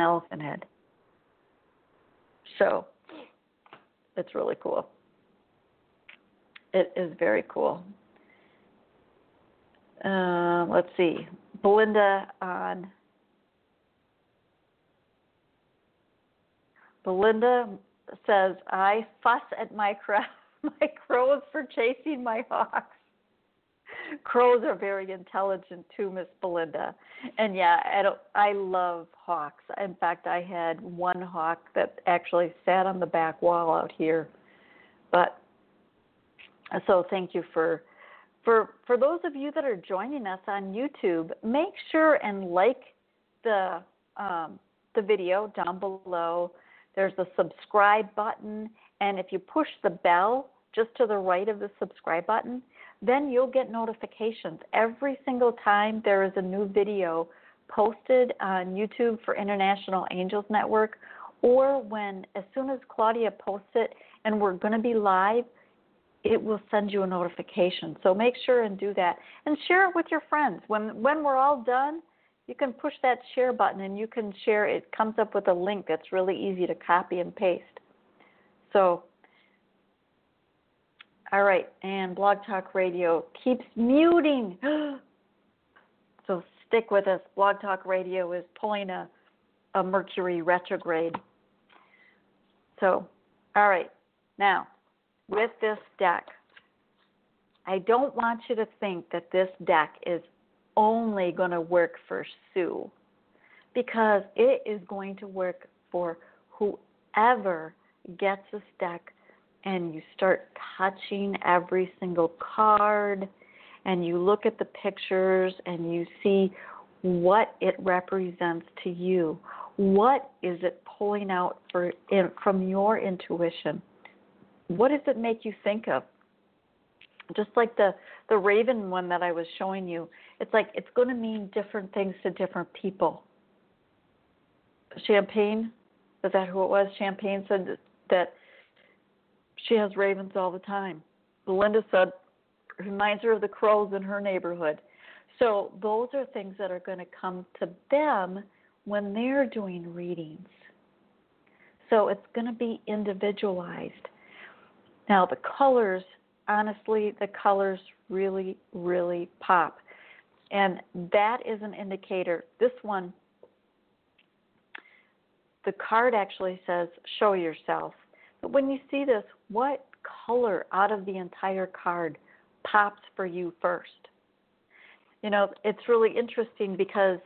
elephant head. So it's really cool. It is very cool. Uh, let's see. Belinda on. Belinda says, I fuss at my, crow- my crows for chasing my hawks crows are very intelligent too, Miss Belinda. And yeah, I, don't, I love hawks. In fact, I had one hawk that actually sat on the back wall out here. But so thank you for for for those of you that are joining us on YouTube. Make sure and like the um, the video down below. There's a subscribe button, and if you push the bell just to the right of the subscribe button, then you'll get notifications every single time there is a new video posted on YouTube for International Angels Network or when as soon as Claudia posts it and we're going to be live it will send you a notification. So make sure and do that and share it with your friends. When when we're all done, you can push that share button and you can share it comes up with a link that's really easy to copy and paste. So all right, and Blog Talk Radio keeps muting. so stick with us. Blog Talk Radio is pulling a, a Mercury retrograde. So, all right, now with this deck, I don't want you to think that this deck is only going to work for Sue because it is going to work for whoever gets this deck and you start touching every single card and you look at the pictures and you see what it represents to you. What is it pulling out for in, from your intuition? What does it make you think of? Just like the the raven one that I was showing you, it's like it's going to mean different things to different people. Champagne, is that who it was? Champagne said that she has ravens all the time. Belinda said, reminds her of the crows in her neighborhood. So those are things that are going to come to them when they're doing readings. So it's going to be individualized. Now, the colors, honestly, the colors really, really pop. And that is an indicator. This one, the card actually says, show yourself. But when you see this, what color out of the entire card pops for you first? You know, it's really interesting because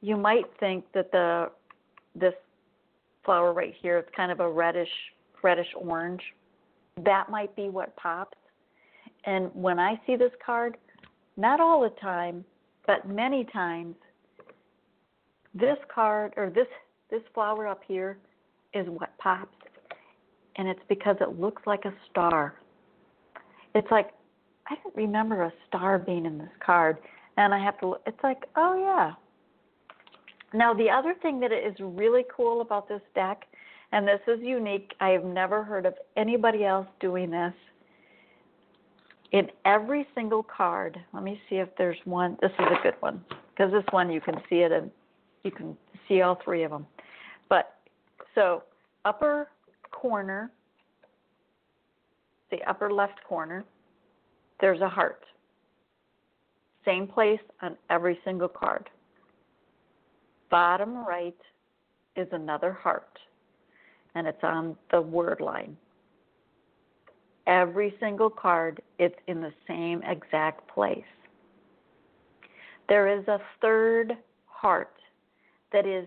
you might think that the this flower right here is kind of a reddish reddish orange. That might be what pops. And when I see this card, not all the time, but many times, this card or this this flower up here is what pops and it's because it looks like a star. It's like I don't remember a star being in this card, and I have to. Look. It's like, oh yeah. Now the other thing that is really cool about this deck, and this is unique. I have never heard of anybody else doing this. In every single card, let me see if there's one. This is a good one because this one you can see it and you can see all three of them. But so upper corner, the upper left corner, there's a heart. Same place on every single card. Bottom right is another heart, and it's on the word line. Every single card, it's in the same exact place. There is a third heart, that is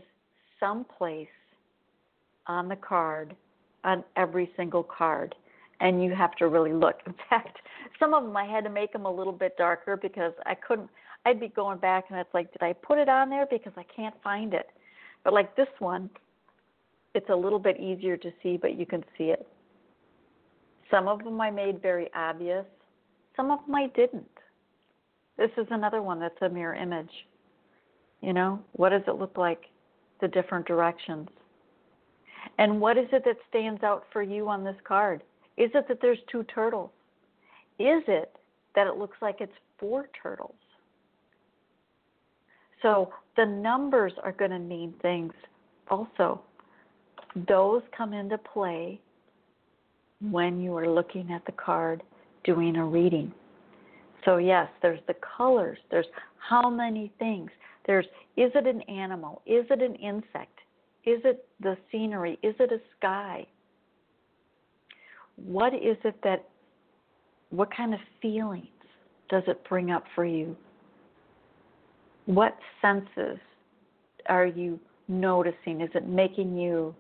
someplace on the card, on every single card, and you have to really look. In fact, some of them I had to make them a little bit darker because I couldn't. I'd be going back and it's like, did I put it on there because I can't find it? But like this one, it's a little bit easier to see, but you can see it. Some of them I made very obvious. Some of them I didn't. This is another one that's a mirror image. You know, what does it look like? The different directions. And what is it that stands out for you on this card? Is it that there's two turtles? Is it that it looks like it's four turtles? So the numbers are going to mean things also. Those come into play when you are looking at the card doing a reading. So yes, there's the colors, there's how many things. There's is it an animal? Is it an insect? Is it the scenery? Is it a sky? What is it that what kind of feelings does it bring up for you? What senses are you noticing? Is it making you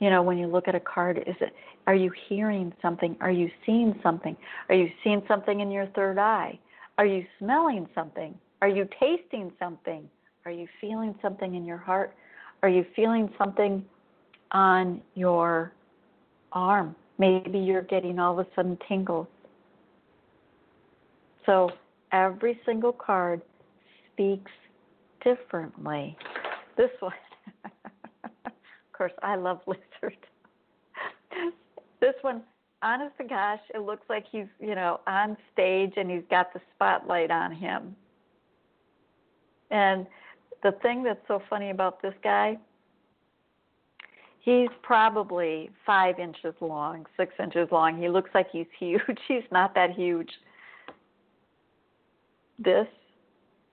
you know when you look at a card is it are you hearing something are you seeing something are you seeing something in your third eye are you smelling something are you tasting something are you feeling something in your heart are you feeling something on your arm maybe you're getting all of a sudden tingles so every single card speaks differently this one of course, I love lizard. this one, honest to gosh, it looks like he's, you know, on stage and he's got the spotlight on him. And the thing that's so funny about this guy, he's probably five inches long, six inches long. He looks like he's huge. He's not that huge. This,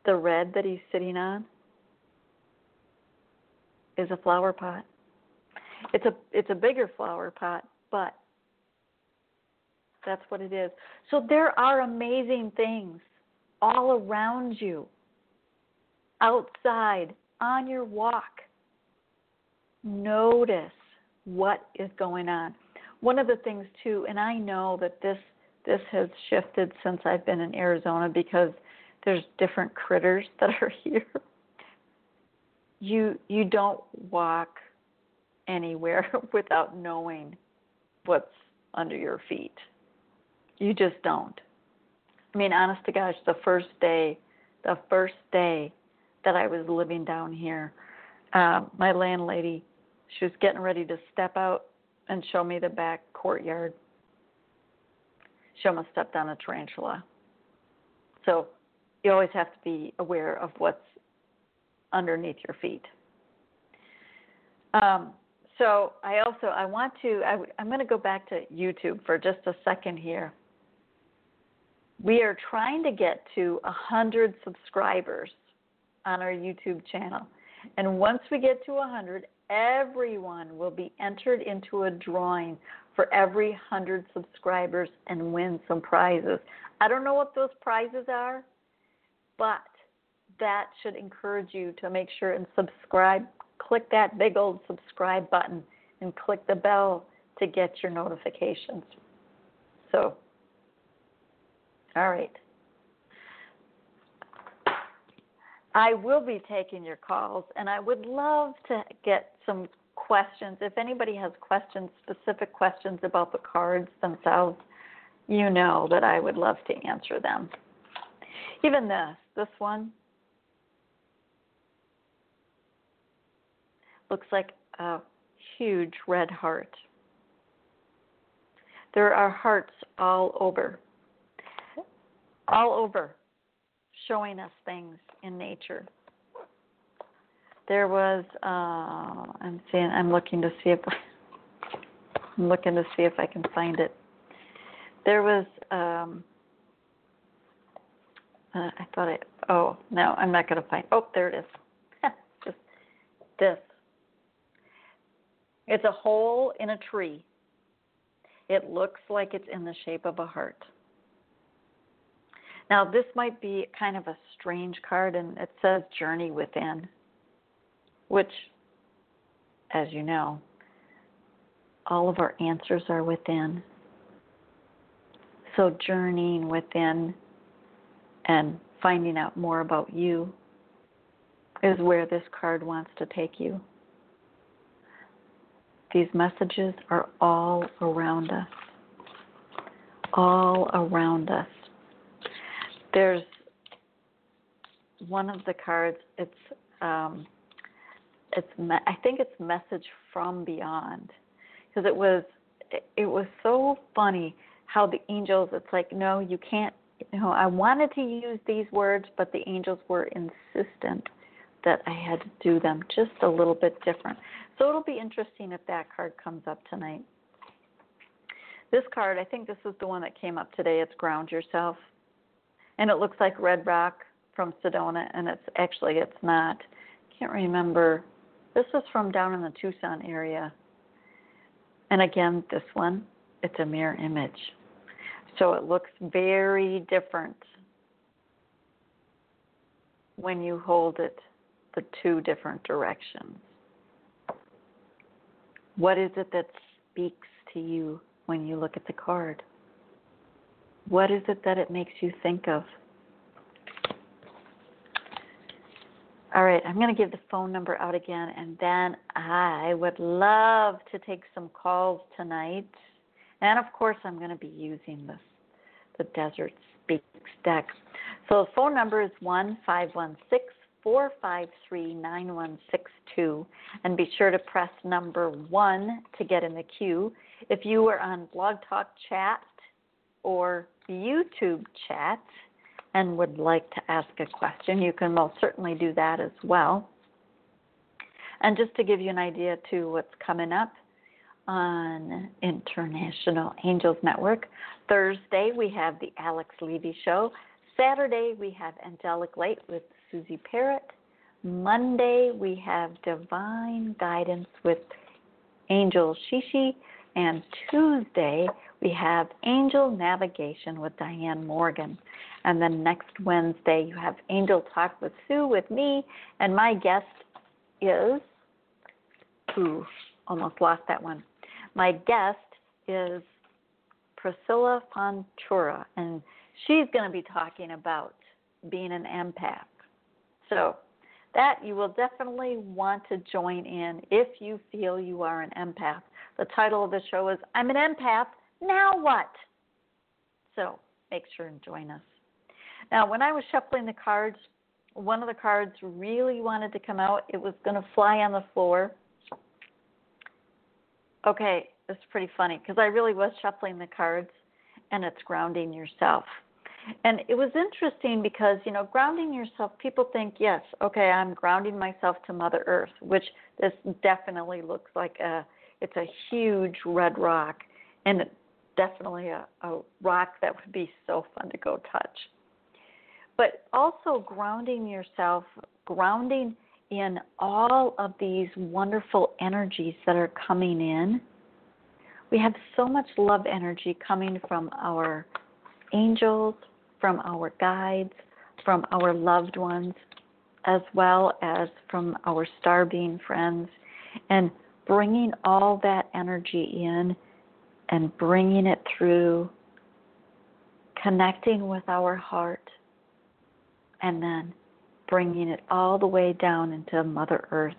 the red that he's sitting on, is a flower pot. It's a it's a bigger flower pot, but that's what it is. So there are amazing things all around you. Outside, on your walk. Notice what is going on. One of the things too, and I know that this this has shifted since I've been in Arizona because there's different critters that are here. You you don't walk anywhere without knowing what's under your feet. You just don't. I mean, honest to gosh, the first day, the first day that I was living down here, um, my landlady, she was getting ready to step out and show me the back courtyard. She almost stepped on a tarantula. So you always have to be aware of what's underneath your feet. Um, so I also I want to I, I'm going to go back to YouTube for just a second here. We are trying to get to a hundred subscribers on our YouTube channel, and once we get to hundred, everyone will be entered into a drawing for every hundred subscribers and win some prizes. I don't know what those prizes are, but that should encourage you to make sure and subscribe click that big old subscribe button and click the bell to get your notifications. So, all right. I will be taking your calls, and I would love to get some questions. If anybody has questions, specific questions about the cards themselves, you know that I would love to answer them. Even this, this one, looks like a huge red heart. There are hearts all over, all over, showing us things in nature. There was, uh, I'm seeing, I'm looking to see if, I'm looking to see if I can find it. There was, um, uh, I thought I, oh, no, I'm not going to find, oh, there it is. Just this. It's a hole in a tree. It looks like it's in the shape of a heart. Now, this might be kind of a strange card, and it says Journey Within. which, as you know, all of our answers are within. So, journeying within and finding out more about you is where this card wants to take you. These messages are all around us. All around us. There's one of the cards. It's um, it's I think it's message from beyond because it was it was so funny how the angels. It's like no, you can't. You know, I wanted to use these words, but the angels were insistent that I had to do them just a little bit different. So it'll be interesting if that card comes up tonight. This card, I think this is the one that came up today. It's Ground Yourself. And it looks like Red Rock from Sedona, and it's actually, it's not. Can't remember. This is from down in the Tucson area. And again, this one, it's a mirror image. So it looks very different when you hold it the two different directions. What is it that speaks to you when you look at the card? What is it that it makes you think of? All right, I'm going to give the phone number out again, and then I would love to take some calls tonight. And of course, I'm going to be using this, the Desert Speaks deck. So the phone number is one five one six 453 9162 and be sure to press number one to get in the queue. If you are on Blog Talk Chat or YouTube Chat and would like to ask a question, you can most certainly do that as well. And just to give you an idea to what's coming up on International Angels Network, Thursday we have the Alex Levy Show. Saturday we have Angelic Light with Susie Parrott. Monday, we have Divine Guidance with Angel Shishi. And Tuesday, we have Angel Navigation with Diane Morgan. And then next Wednesday, you have Angel Talk with Sue with me. And my guest is, ooh, almost lost that one. My guest is Priscilla Fontura, and she's going to be talking about being an empath. So that you will definitely want to join in if you feel you are an empath. The title of the show is I'm an empath, now what? So make sure and join us. Now, when I was shuffling the cards, one of the cards really wanted to come out. It was going to fly on the floor. Okay, it's pretty funny because I really was shuffling the cards and it's grounding yourself. And it was interesting because, you know, grounding yourself, people think, yes, okay, I'm grounding myself to Mother Earth, which this definitely looks like a, it's a huge red rock and definitely a, a rock that would be so fun to go touch. But also grounding yourself, grounding in all of these wonderful energies that are coming in. We have so much love energy coming from our angels, from our guides, from our loved ones, as well as from our star being friends, and bringing all that energy in and bringing it through, connecting with our heart, and then bringing it all the way down into Mother Earth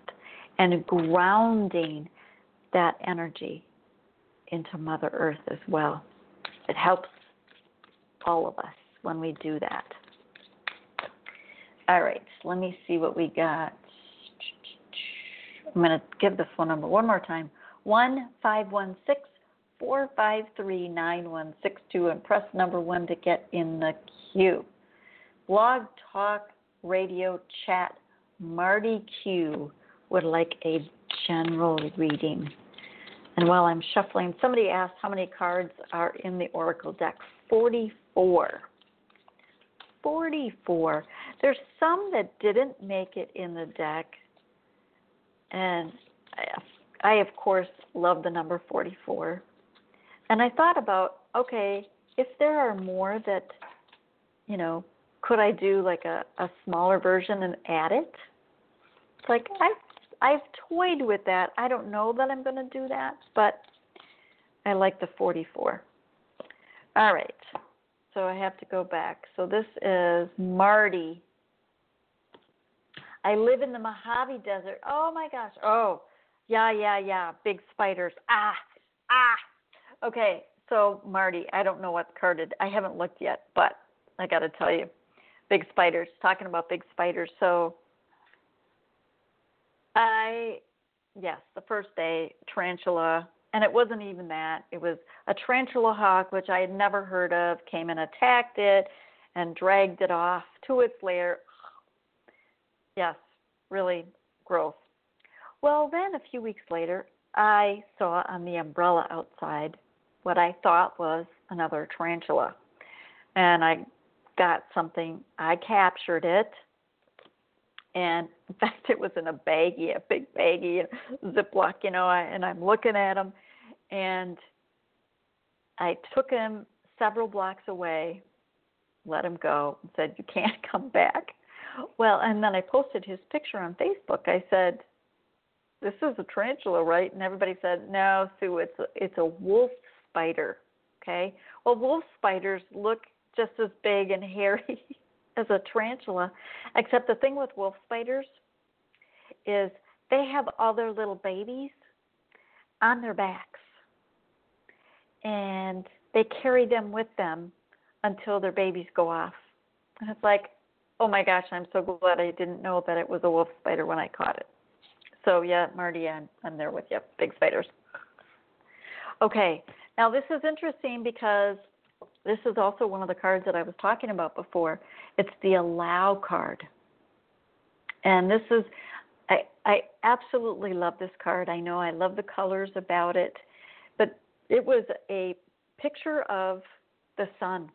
and grounding that energy into Mother Earth as well. It helps all of us when we do that. All right, let me see what we got. I'm going to give the phone number one more time 1 516 453 9162 and press number one to get in the queue. Blog Talk Radio Chat Marty Q would like a general reading. And while I'm shuffling, somebody asked how many cards are in the Oracle deck. 44. 44. There's some that didn't make it in the deck, and I, I of course love the number 44. And I thought about, okay, if there are more that, you know, could I do like a, a smaller version and add it? Like I I've toyed with that. I don't know that I'm going to do that, but I like the 44. All right. So I have to go back. So this is Marty. I live in the Mojave Desert. Oh my gosh. Oh, yeah, yeah, yeah. Big spiders. Ah, ah. Okay. So Marty, I don't know what carded. I haven't looked yet, but I got to tell you, big spiders. Talking about big spiders. So I, yes, the first day tarantula and it wasn't even that. It was a tarantula hawk, which I had never heard of, came and attacked it and dragged it off to its lair. Yes, really gross. Well, then a few weeks later, I saw on the umbrella outside what I thought was another tarantula. And I got something, I captured it and in fact it was in a baggie, a big baggie, a Ziploc, you know, and I'm looking at him. and I took him several blocks away, let him go, and said, You can't come back. Well, and then I posted his picture on Facebook. I said, This is a tarantula, right? And everybody said, No, Sue, it's a, it's a wolf spider. Okay. Well, wolf spiders look just as big and hairy as a tarantula, except the thing with wolf spiders is they have all their little babies on their backs and they carry them with them until their babies go off. And it's like, oh my gosh, I'm so glad I didn't know that it was a wolf spider when I caught it. So yeah, Marty, I'm, I'm there with you. Big spiders. Okay, now this is interesting because this is also one of the cards that I was talking about before. It's the allow card. And this is I I absolutely love this card. I know I love the colors about it but it was a picture of the sun.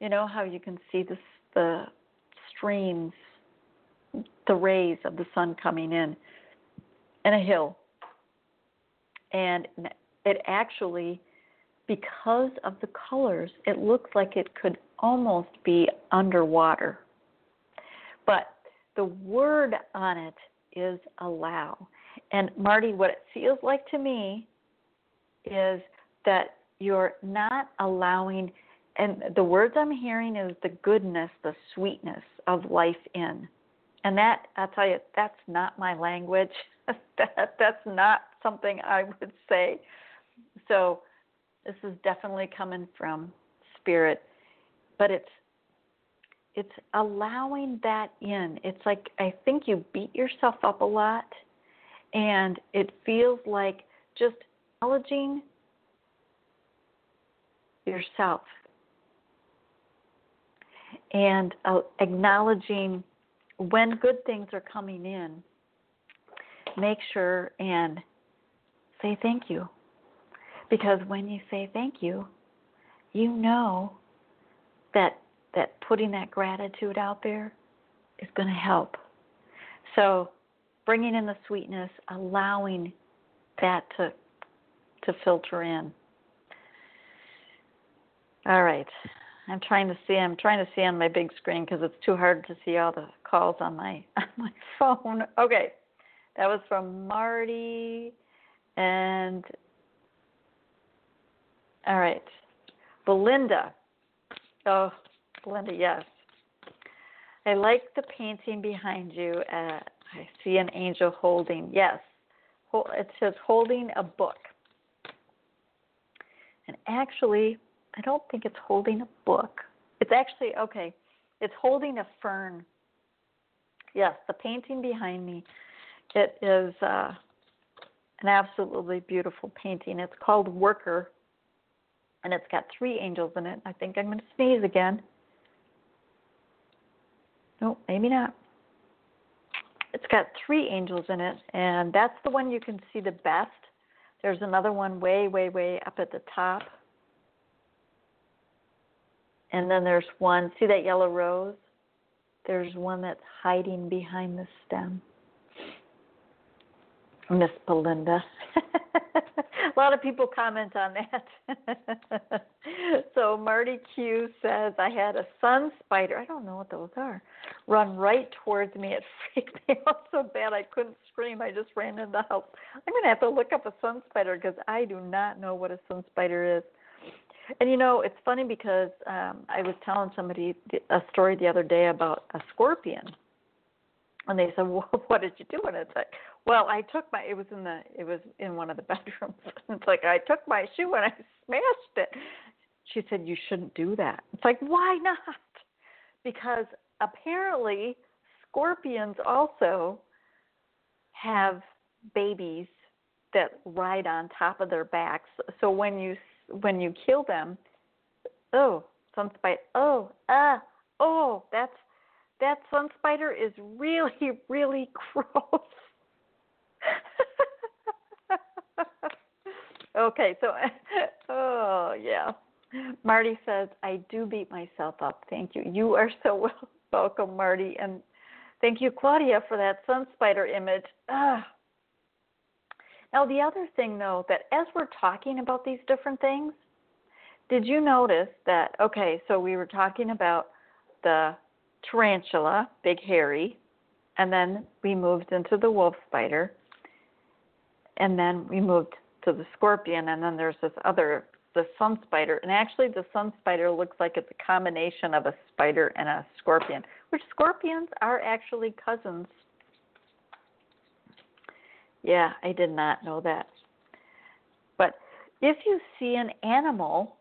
You know how you can see the the streams, the rays of the sun coming in, and a hill. And it actually, because of the colors, it looks like it could almost be underwater. But the word on it is allow. And Marty, what it feels like to me is that you're not allowing, and the words I'm hearing is the goodness, the sweetness of life in. And that, I'll tell you, that's not my language. that, that's not something I would say. So this is definitely coming from spirit, but it's it's allowing that in. It's like I think you beat yourself up a lot, and it feels like just acknowledging yourself and uh, acknowledging when good things are coming in, make sure and say thank you. Because when you say thank you, you know that that putting that gratitude out there is going to help. So, bringing in the sweetness, allowing that to to filter in. All right. I'm trying to see. I'm trying to see on my big screen because it's too hard to see all the calls on my on my phone. Okay, that was from Marty, and all right, Belinda. Oh, Belinda, yes. I like the painting behind you. Uh, I see an angel holding. Yes, it says holding a book. And actually, I don't think it's holding a book. It's actually, okay, it's holding a fern. Yes, the painting behind me. It is uh, an absolutely beautiful painting. It's called Worker, and it's got three angels in it. I think I'm going to sneeze again. No, maybe not. It's got three angels in it, and that's the one you can see the best there's another one way, way, way up at the top. And then there's one, see that yellow rose? There's one that's hiding behind the stem. Miss Belinda. a lot of people comment on that. so Marty Q says I had a sun spider. I don't know what those are. Run right towards me. It freaked me out so bad I couldn't scream. I just ran in the house. I'm gonna have to look up a sun spider because I do not know what a sun spider is. And you know, it's funny because um I was telling somebody a story the other day about a scorpion and they said, "Well, what did you do?" And it's like, "Well, I took my. It was in the. It was in one of the bedrooms. it's like I took my shoe and I smashed it." She said, "You shouldn't do that." It's like, why not? Because apparently, scorpions also have babies that ride on top of their backs. So when you when you kill them, oh, some spite. Oh, ah, oh, that's that sun spider is really, really gross. okay, so oh yeah. Marty says, I do beat myself up. Thank you. You are so welcome, Marty. And thank you, Claudia, for that sun spider image. Ah. Now, the other thing, though, that as we're talking about these different things, did you notice that? Okay, so we were talking about the tarantula, big hairy, and then we moved into the wolf spider, and then we moved to the scorpion, and then there's this other, the sun spider, and actually the sun spider looks like it's a combination of a spider and a scorpion, which scorpions are actually cousins. Yeah, I did not know that. But if you see an animal,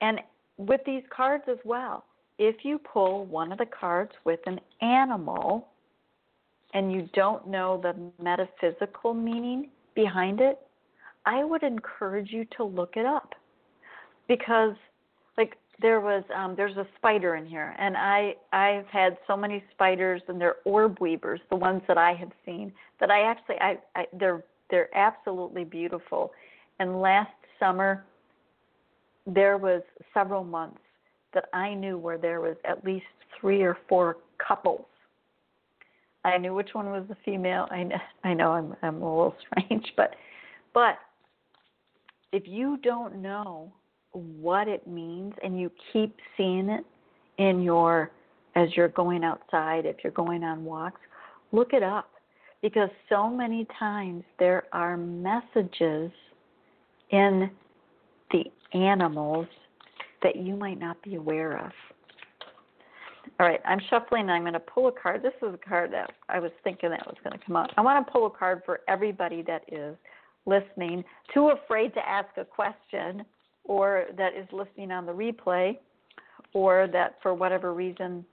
and with these cards as well, if you pull one of the cards with an animal and you don't know the metaphysical meaning behind it, I would encourage you to look it up. Because like there was um there's a spider in here and I I've had so many spiders and they're orb weavers, the ones that I have seen that I actually I, I they're they're absolutely beautiful. And last summer there was several months that I knew where there was at least three or four couples. I knew which one was the female. I know, I know I'm I'm a little strange, but but if you don't know what it means and you keep seeing it in your as you're going outside, if you're going on walks, look it up because so many times there are messages in the animals that you might not be aware of. All right, I'm shuffling. I'm going to pull a card. This is a card that I was thinking that was going to come out. I want to pull a card for everybody that is listening, too afraid to ask a question, or that is listening on the replay, or that for whatever reason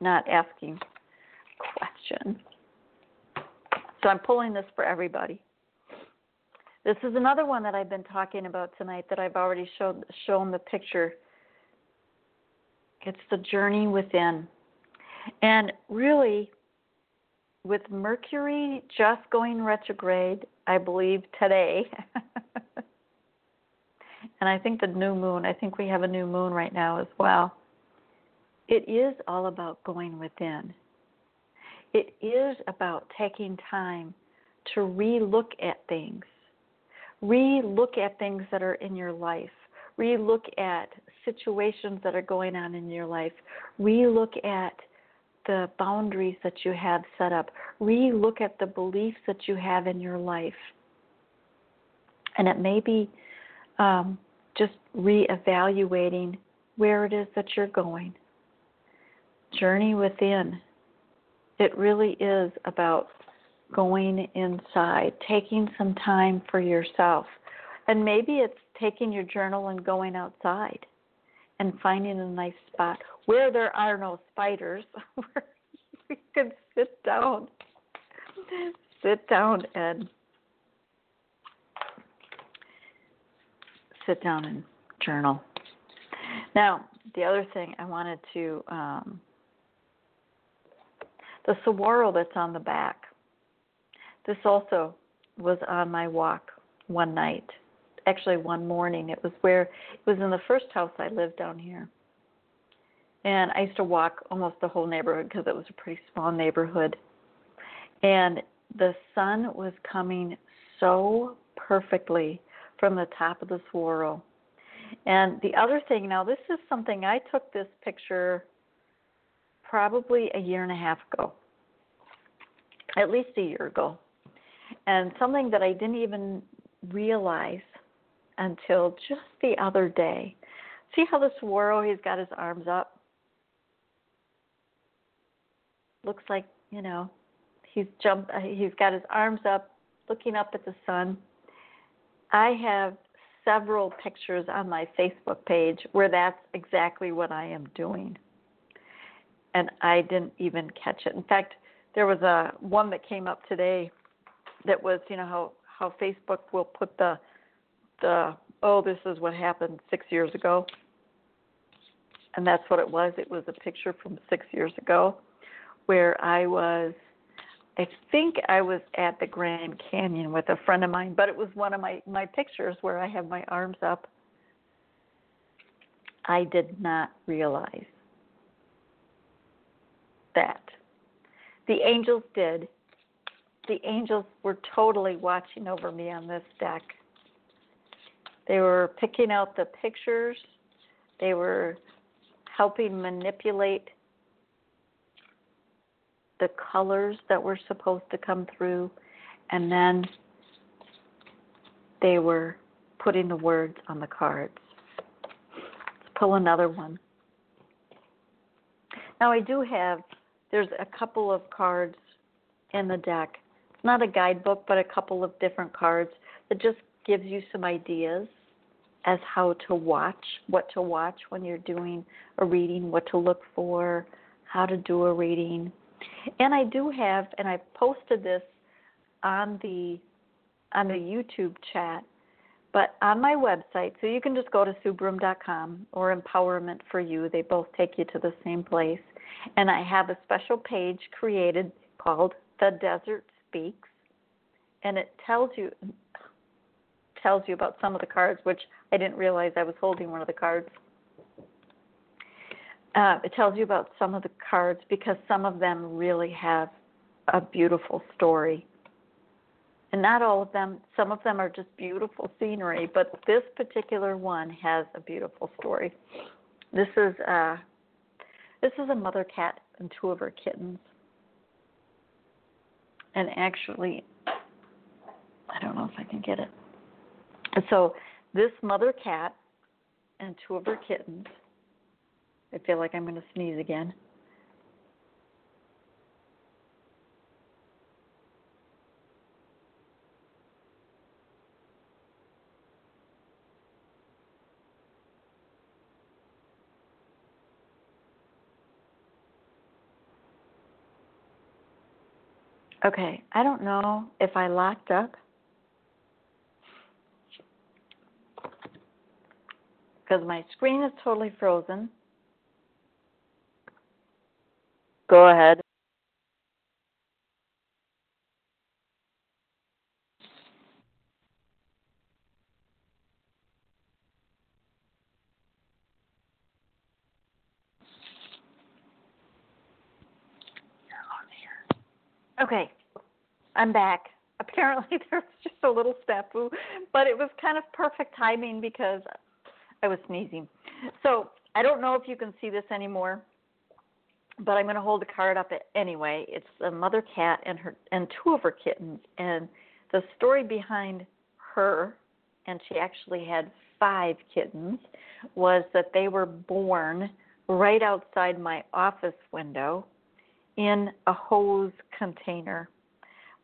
not asking question. So I'm pulling this for everybody. This is another one that I've been talking about tonight that I've already showed shown the picture. It's the journey within. And really, with Mercury just going retrograde, I believe today, and I think the new moon, I think we have a new moon right now as well. It is all about going within. It is about taking time to re look at things re look at things that are in your life, re look at situations that are going on in your life, re look at the boundaries that you have set up, re look at the beliefs that you have in your life. And it may be um, just re-evaluating where it is that you're going. Journey within. It really is about going inside, taking some time for yourself. And maybe it's taking your journal and going outside and finding a nice spot where there are no spiders, where you can sit down, sit down and sit down and journal. Now, the other thing I wanted to, um, the saguaro that's on the back, this also was on my walk one night. Actually, one morning. It was where it was in the first house I lived down here. And I used to walk almost the whole neighborhood because it was a pretty small neighborhood. And the sun was coming so perfectly from the top of the saguaro. And the other thing, now this is something I took this picture probably a year and a half ago, at least a year ago, and something that I didn't even realize until just the other day. See how the saguaro, he's got his arms up? Looks like, you know, he's jumped, uh, he's got his arms up, looking up at the sun. I have several pictures on my Facebook page where that's exactly what I am doing. And I didn't even catch it. In fact, there was a one that came up today that was, you know, how how Facebook will put the the oh, this is what happened 6 years ago. And that's what it was. It was a picture from 6 years ago where I was I think I was at the Grand Canyon with a friend of mine, but it was one of my my pictures where I have my arms up. I did not realize that. The angels did. The angels were totally watching over me on this deck. They were picking out the pictures. They were helping manipulate the colors that were supposed to come through, and then they were putting the words on the cards. Let's pull another one. Now, I do have, there's a couple of cards in the deck. Not a guidebook, but a couple of different cards that just gives you some ideas as how to watch, what to watch when you're doing a reading, what to look for, how to do a reading. And I do have, and I posted this on the on the YouTube chat, but on my website, so you can just go to suebroome.com or Empowerment for You. They both take you to the same place. And I have a special page created called The Desert Speaks, and it tells you tells you about some of the cards, which I didn't realize I was holding one of the cards. Uh, it tells you about some of the cards because some of them really have a beautiful story. And not all of them, some of them are just beautiful scenery, but this particular one has a beautiful story. This is uh, this is a mother cat and two of her kittens. And actually, I don't know if I can get it. So this mother cat and two of her kittens I feel like I'm going to sneeze again. Okay, I don't know if I locked up because my screen is totally frozen. Go ahead. Okay, I'm back. Apparently, there was just a little snafu, but it was kind of perfect timing because I was sneezing. So I don't know if you can see this anymore but I'm going to hold the card up anyway. It's a mother cat and her and two of her kittens, and the story behind her, and she actually had five kittens, was that they were born right outside my office window in a hose container.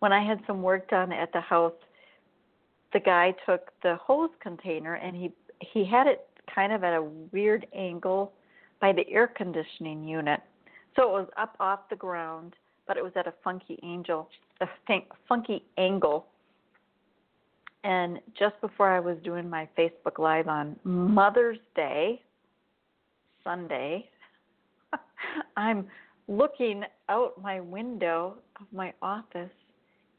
When I had some work done at the house, the guy took the hose container and he he had it kind of at a weird angle by the air conditioning unit so it was up off the ground, but it was at a funky angel, a funky angle. And just before I was doing my Facebook Live on Mother's Day, Sunday, I'm looking out my window of my office,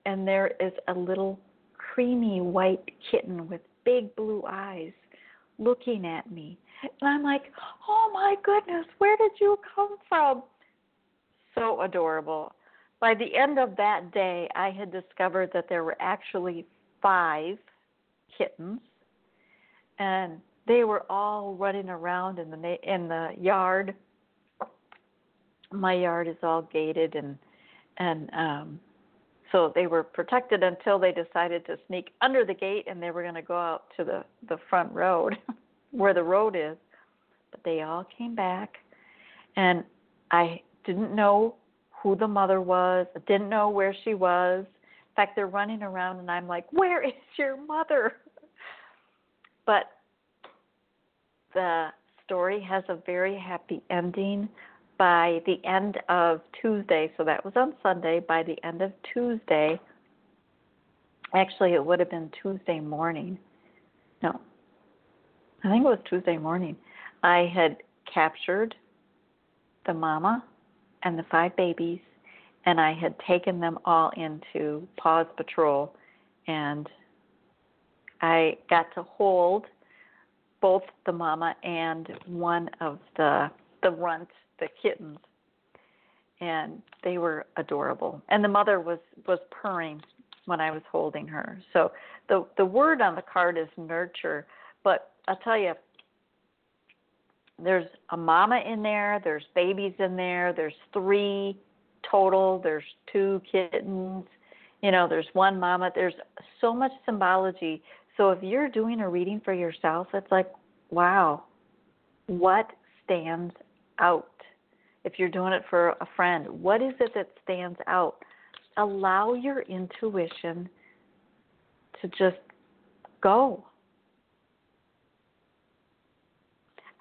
and there is a little creamy white kitten with big blue eyes looking at me. And I'm like, oh my goodness, where did you come from? so adorable. by the end of that day, I had discovered that there were actually five kittens, and they were all running around in the in the yard. My yard is all gated and and um so they were protected until they decided to sneak under the gate and they were going to go out to the the front road where the road is. But they all came back and i didn't know who the mother was I didn't know where she was. In fact they're running around and i'm like where is your mother? But the story has a very happy ending by the end of Tuesday, so that was on Sunday, by the end of Tuesday, actually, it would have been Tuesday morning. No, I think it was Tuesday morning. I had captured the mama and the five babies, and I had taken them all into Paws Patrol, and I got to hold both the mama and one of the the runt the kittens. And they were adorable. And the mother was was purring when i was holding her. So the the word on the card is nurture but i'll tell you there's a mama in there there's babies in there there's three total there's two kittens you know there's one mama. There's so much symbology. So if you're doing a reading for yourself it's like wow what stands out if you're doing it for a friend, what is it that stands out? Allow your intuition to just go.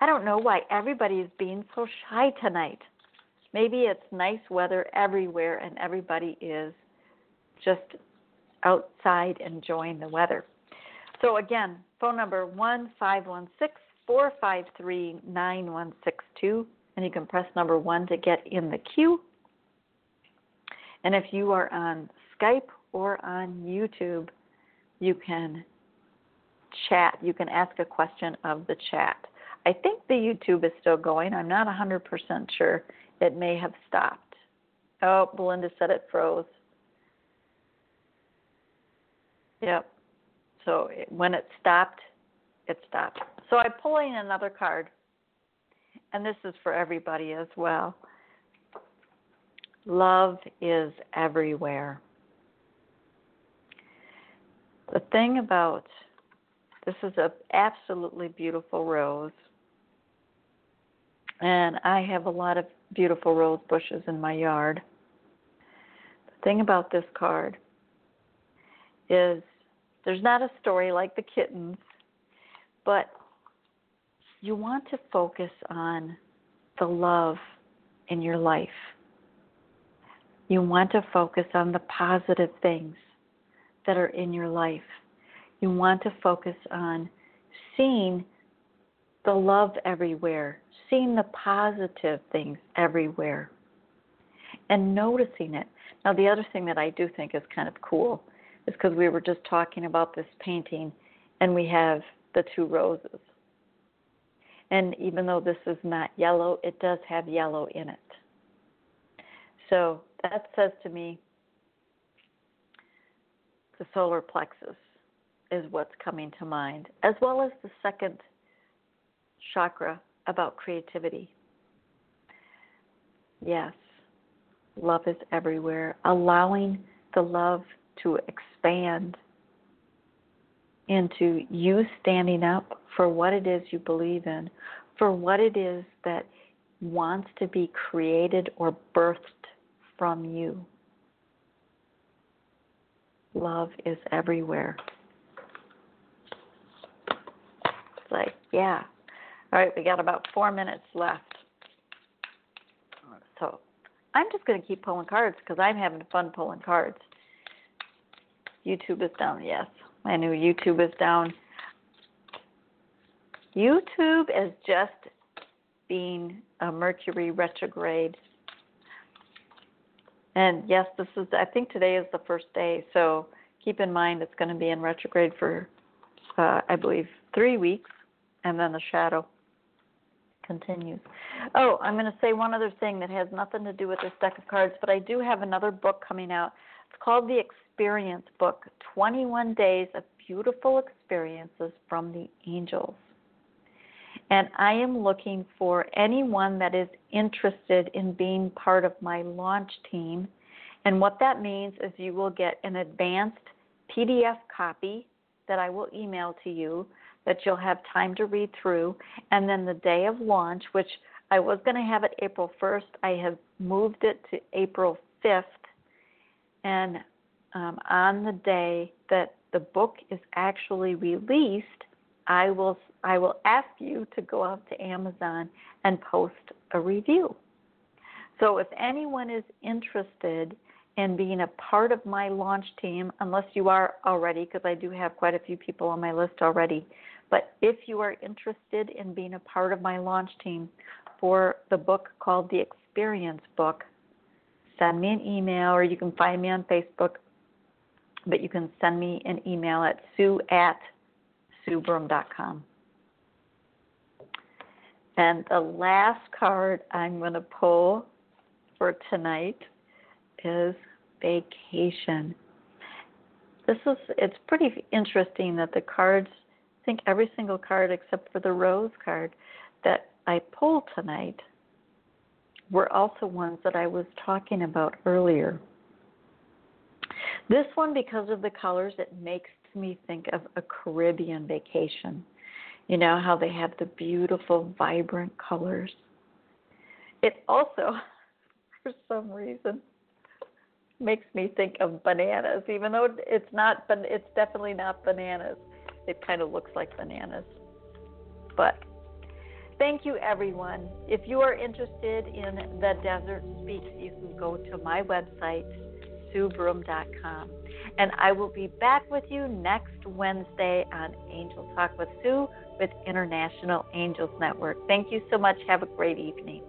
I don't know why everybody is being so shy tonight. Maybe it's nice weather everywhere and everybody is just outside enjoying the weather. So again, phone number one five one six four five three nine one six two and you can press number one to get in the queue. And if you are on Skype or on YouTube, you can chat. You can ask a question of the chat. I think the YouTube is still going. I'm not 100% sure. It may have stopped. Oh, Belinda said it froze. Yep. So it, when it stopped, it stopped. So I'm pulling another card and this is for everybody as well. Love is everywhere. The thing about this is an absolutely beautiful rose. And I have a lot of beautiful rose bushes in my yard. The thing about this card is there's not a story like the kittens, but you want to focus on the love in your life. You want to focus on the positive things that are in your life. You want to focus on seeing the love everywhere, seeing the positive things everywhere, and noticing it. Now, the other thing that I do think is kind of cool is because we were just talking about this painting and we have the two roses. And even though this is not yellow, it does have yellow in it. So that says to me the solar plexus is what's coming to mind, as well as the second chakra about creativity. Yes, love is everywhere. Allowing the love to expand into you standing up for what it is you believe in, for what it is that wants to be created or birthed from you. Love is everywhere. It's like, yeah. All right, we got about four minutes left. So I'm just going to keep pulling cards because I'm having fun pulling cards. YouTube is down, yes. My knew YouTube was down. YouTube is just being a Mercury retrograde. And yes, this is, I think today is the first day. So keep in mind it's going to be in retrograde for, uh, I believe, three weeks and then the shadow. continues. Oh, I'm going to say one other thing that has nothing to do with this deck of cards, but I do have another book coming out. It's called The Experience Book 21 Days of Beautiful Experiences from the Angels. And I am looking for anyone that is interested in being part of my launch team. And what that means is you will get an advanced PDF copy that I will email to you that you'll have time to read through. And then the day of launch, which I was going to have it April 1st, I have moved it to April 5th. And um, on the day that the book is actually released, I will I will ask you to go out to Amazon and post a review. So if anyone is interested in being a part of my launch team, unless you are already, because I do have quite a few people on my list already, but if you are interested in being a part of my launch team for the book called The Experience Book, send me an email or you can find me on Facebook, but you can send me an email at sue at suebroome.com. And the last card I'm going to pull for tonight is vacation. This is it's pretty interesting that the cards I think every single card except for the rose card that I pulled tonight were also ones that I was talking about earlier. This one, because of the colors, it makes me think of a Caribbean vacation. You know how they have the beautiful, vibrant colors. It also, for some reason, makes me think of bananas, even though it's not, it's definitely not bananas it kind of looks like bananas. But thank you, everyone. If you are interested in The Desert Speaks, you can go to my website, suebroome.com. And I will be back with you next Wednesday on Angel Talk with Sue with International Angels Network. Thank you so much. Have a great evening.